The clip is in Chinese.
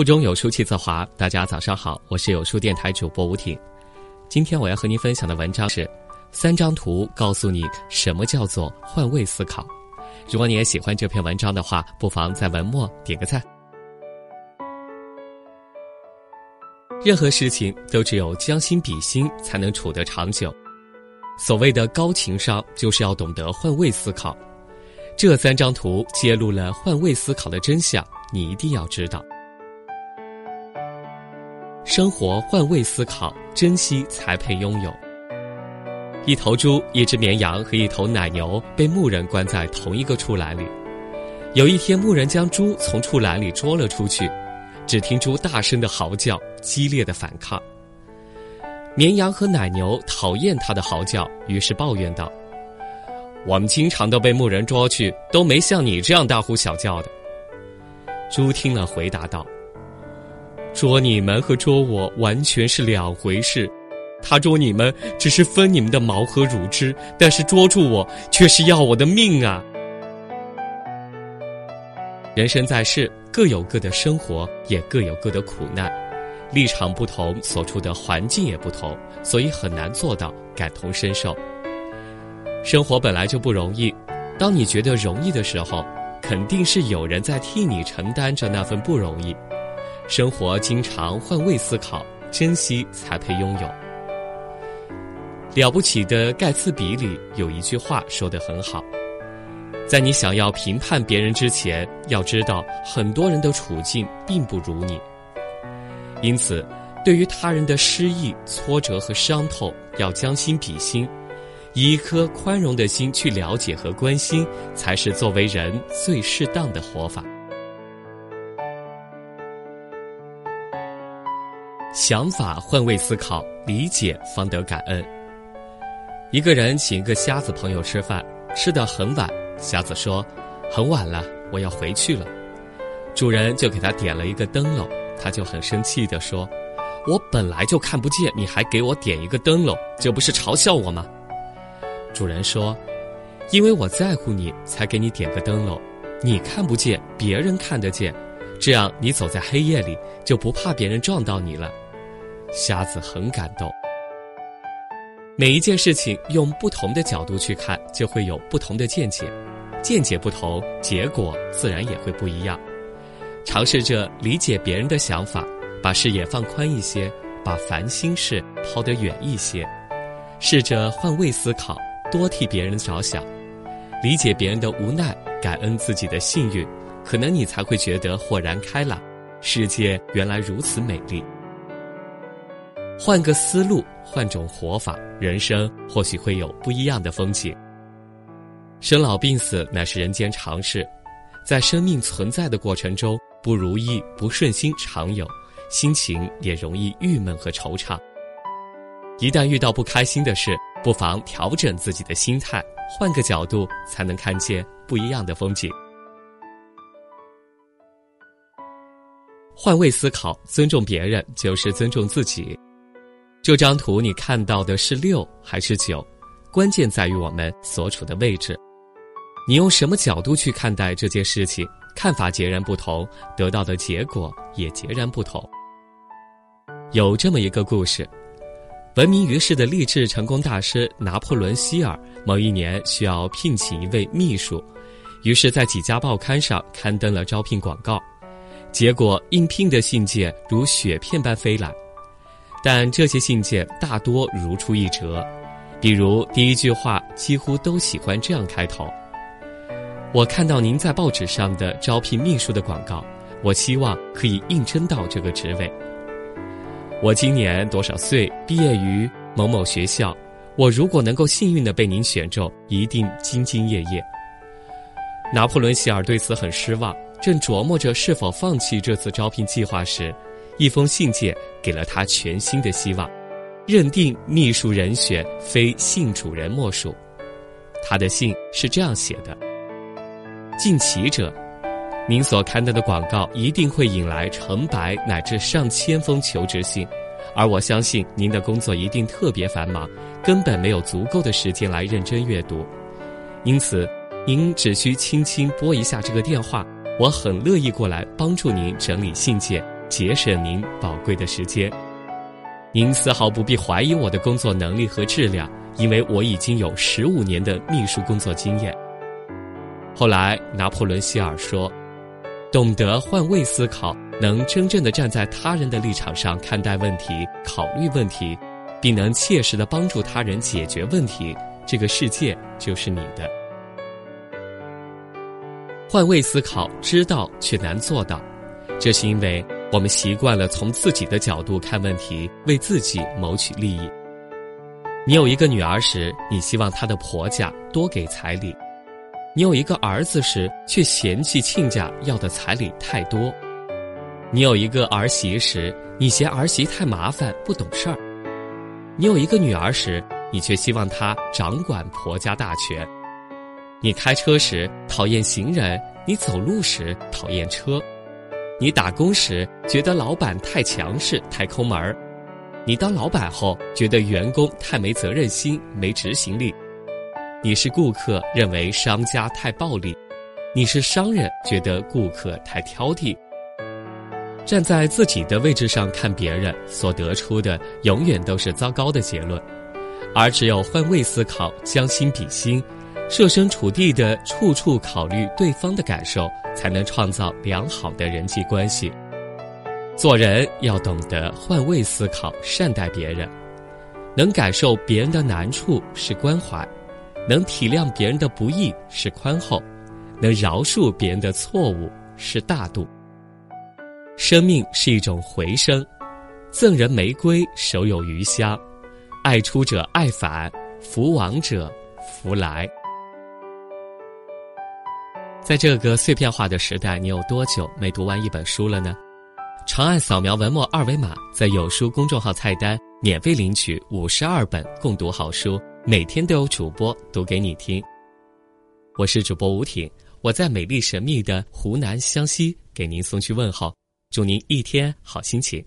腹中有书气自华。大家早上好，我是有书电台主播吴挺。今天我要和您分享的文章是三张图告诉你什么叫做换位思考。如果你也喜欢这篇文章的话，不妨在文末点个赞。任何事情都只有将心比心才能处得长久。所谓的高情商，就是要懂得换位思考。这三张图揭露了换位思考的真相，你一定要知道。生活换位思考，珍惜才配拥有。一头猪、一只绵羊和一头奶牛被牧人关在同一个畜栏里。有一天，牧人将猪从畜栏里捉了出去，只听猪大声的嚎叫，激烈的反抗。绵羊和奶牛讨厌他的嚎叫，于是抱怨道：“我们经常都被牧人捉去，都没像你这样大呼小叫的。”猪听了，回答道。捉你们和捉我完全是两回事，他捉你们只是分你们的毛和乳汁，但是捉住我却是要我的命啊！人生在世，各有各的生活，也各有各的苦难，立场不同，所处的环境也不同，所以很难做到感同身受。生活本来就不容易，当你觉得容易的时候，肯定是有人在替你承担着那份不容易。生活经常换位思考，珍惜才配拥有。了不起的盖茨比里有一句话说得很好：在你想要评判别人之前，要知道很多人的处境并不如你。因此，对于他人的失意、挫折和伤痛，要将心比心，以一颗宽容的心去了解和关心，才是作为人最适当的活法。想法换位思考，理解方得感恩。一个人请一个瞎子朋友吃饭，吃得很晚。瞎子说：“很晚了，我要回去了。”主人就给他点了一个灯笼，他就很生气地说：“我本来就看不见，你还给我点一个灯笼，这不是嘲笑我吗？”主人说：“因为我在乎你，才给你点个灯笼。你看不见，别人看得见。”这样，你走在黑夜里就不怕别人撞到你了。瞎子很感动。每一件事情用不同的角度去看，就会有不同的见解，见解不同，结果自然也会不一样。尝试着理解别人的想法，把视野放宽一些，把烦心事抛得远一些，试着换位思考，多替别人着想，理解别人的无奈，感恩自己的幸运。可能你才会觉得豁然开朗，世界原来如此美丽。换个思路，换种活法，人生或许会有不一样的风景。生老病死乃是人间常事，在生命存在的过程中，不如意、不顺心常有，心情也容易郁闷和惆怅。一旦遇到不开心的事，不妨调整自己的心态，换个角度，才能看见不一样的风景。换位思考，尊重别人就是尊重自己。这张图你看到的是六还是九？关键在于我们所处的位置。你用什么角度去看待这件事情，看法截然不同，得到的结果也截然不同。有这么一个故事：闻名于世的励志成功大师拿破仑·希尔，某一年需要聘请一位秘书，于是，在几家报刊上刊登了招聘广告。结果应聘的信件如雪片般飞来，但这些信件大多如出一辙，比如第一句话几乎都喜欢这样开头：“我看到您在报纸上的招聘秘书的广告，我希望可以应征到这个职位。我今年多少岁？毕业于某某学校。我如果能够幸运的被您选中，一定兢兢业业。”拿破仑·希尔对此很失望。正琢磨着是否放弃这次招聘计划时，一封信件给了他全新的希望，认定秘书人选非信主人莫属。他的信是这样写的：“敬启者，您所刊登的广告一定会引来成百乃至上千封求职信，而我相信您的工作一定特别繁忙，根本没有足够的时间来认真阅读。因此，您只需轻轻拨一下这个电话。”我很乐意过来帮助您整理信件，节省您宝贵的时间。您丝毫不必怀疑我的工作能力和质量，因为我已经有十五年的秘书工作经验。后来，拿破仑·希尔说：“懂得换位思考，能真正的站在他人的立场上看待问题、考虑问题，并能切实的帮助他人解决问题，这个世界就是你的。”换位思考，知道却难做到，这是因为。我们习惯了从自己的角度看问题，为自己谋取利益。你有一个女儿时，你希望她的婆家多给彩礼；你有一个儿子时，却嫌弃亲家要的彩礼太多；你有一个儿媳时，你嫌儿媳太麻烦不懂事儿；你有一个女儿时，你却希望她掌管婆家大权。你开车时讨厌行人，你走路时讨厌车。你打工时觉得老板太强势、太抠门儿；你当老板后觉得员工太没责任心、没执行力；你是顾客认为商家太暴力；你是商人觉得顾客太挑剔。站在自己的位置上看别人，所得出的永远都是糟糕的结论；而只有换位思考、将心比心。设身处地的处处考虑对方的感受，才能创造良好的人际关系。做人要懂得换位思考，善待别人。能感受别人的难处是关怀，能体谅别人的不易是宽厚，能饶恕别人的错误是大度。生命是一种回声，赠人玫瑰，手有余香。爱出者爱返，福往者福来。在这个碎片化的时代，你有多久没读完一本书了呢？长按扫描文末二维码，在有书公众号菜单免费领取五十二本共读好书，每天都有主播读给你听。我是主播吴挺，我在美丽神秘的湖南湘西给您送去问候，祝您一天好心情。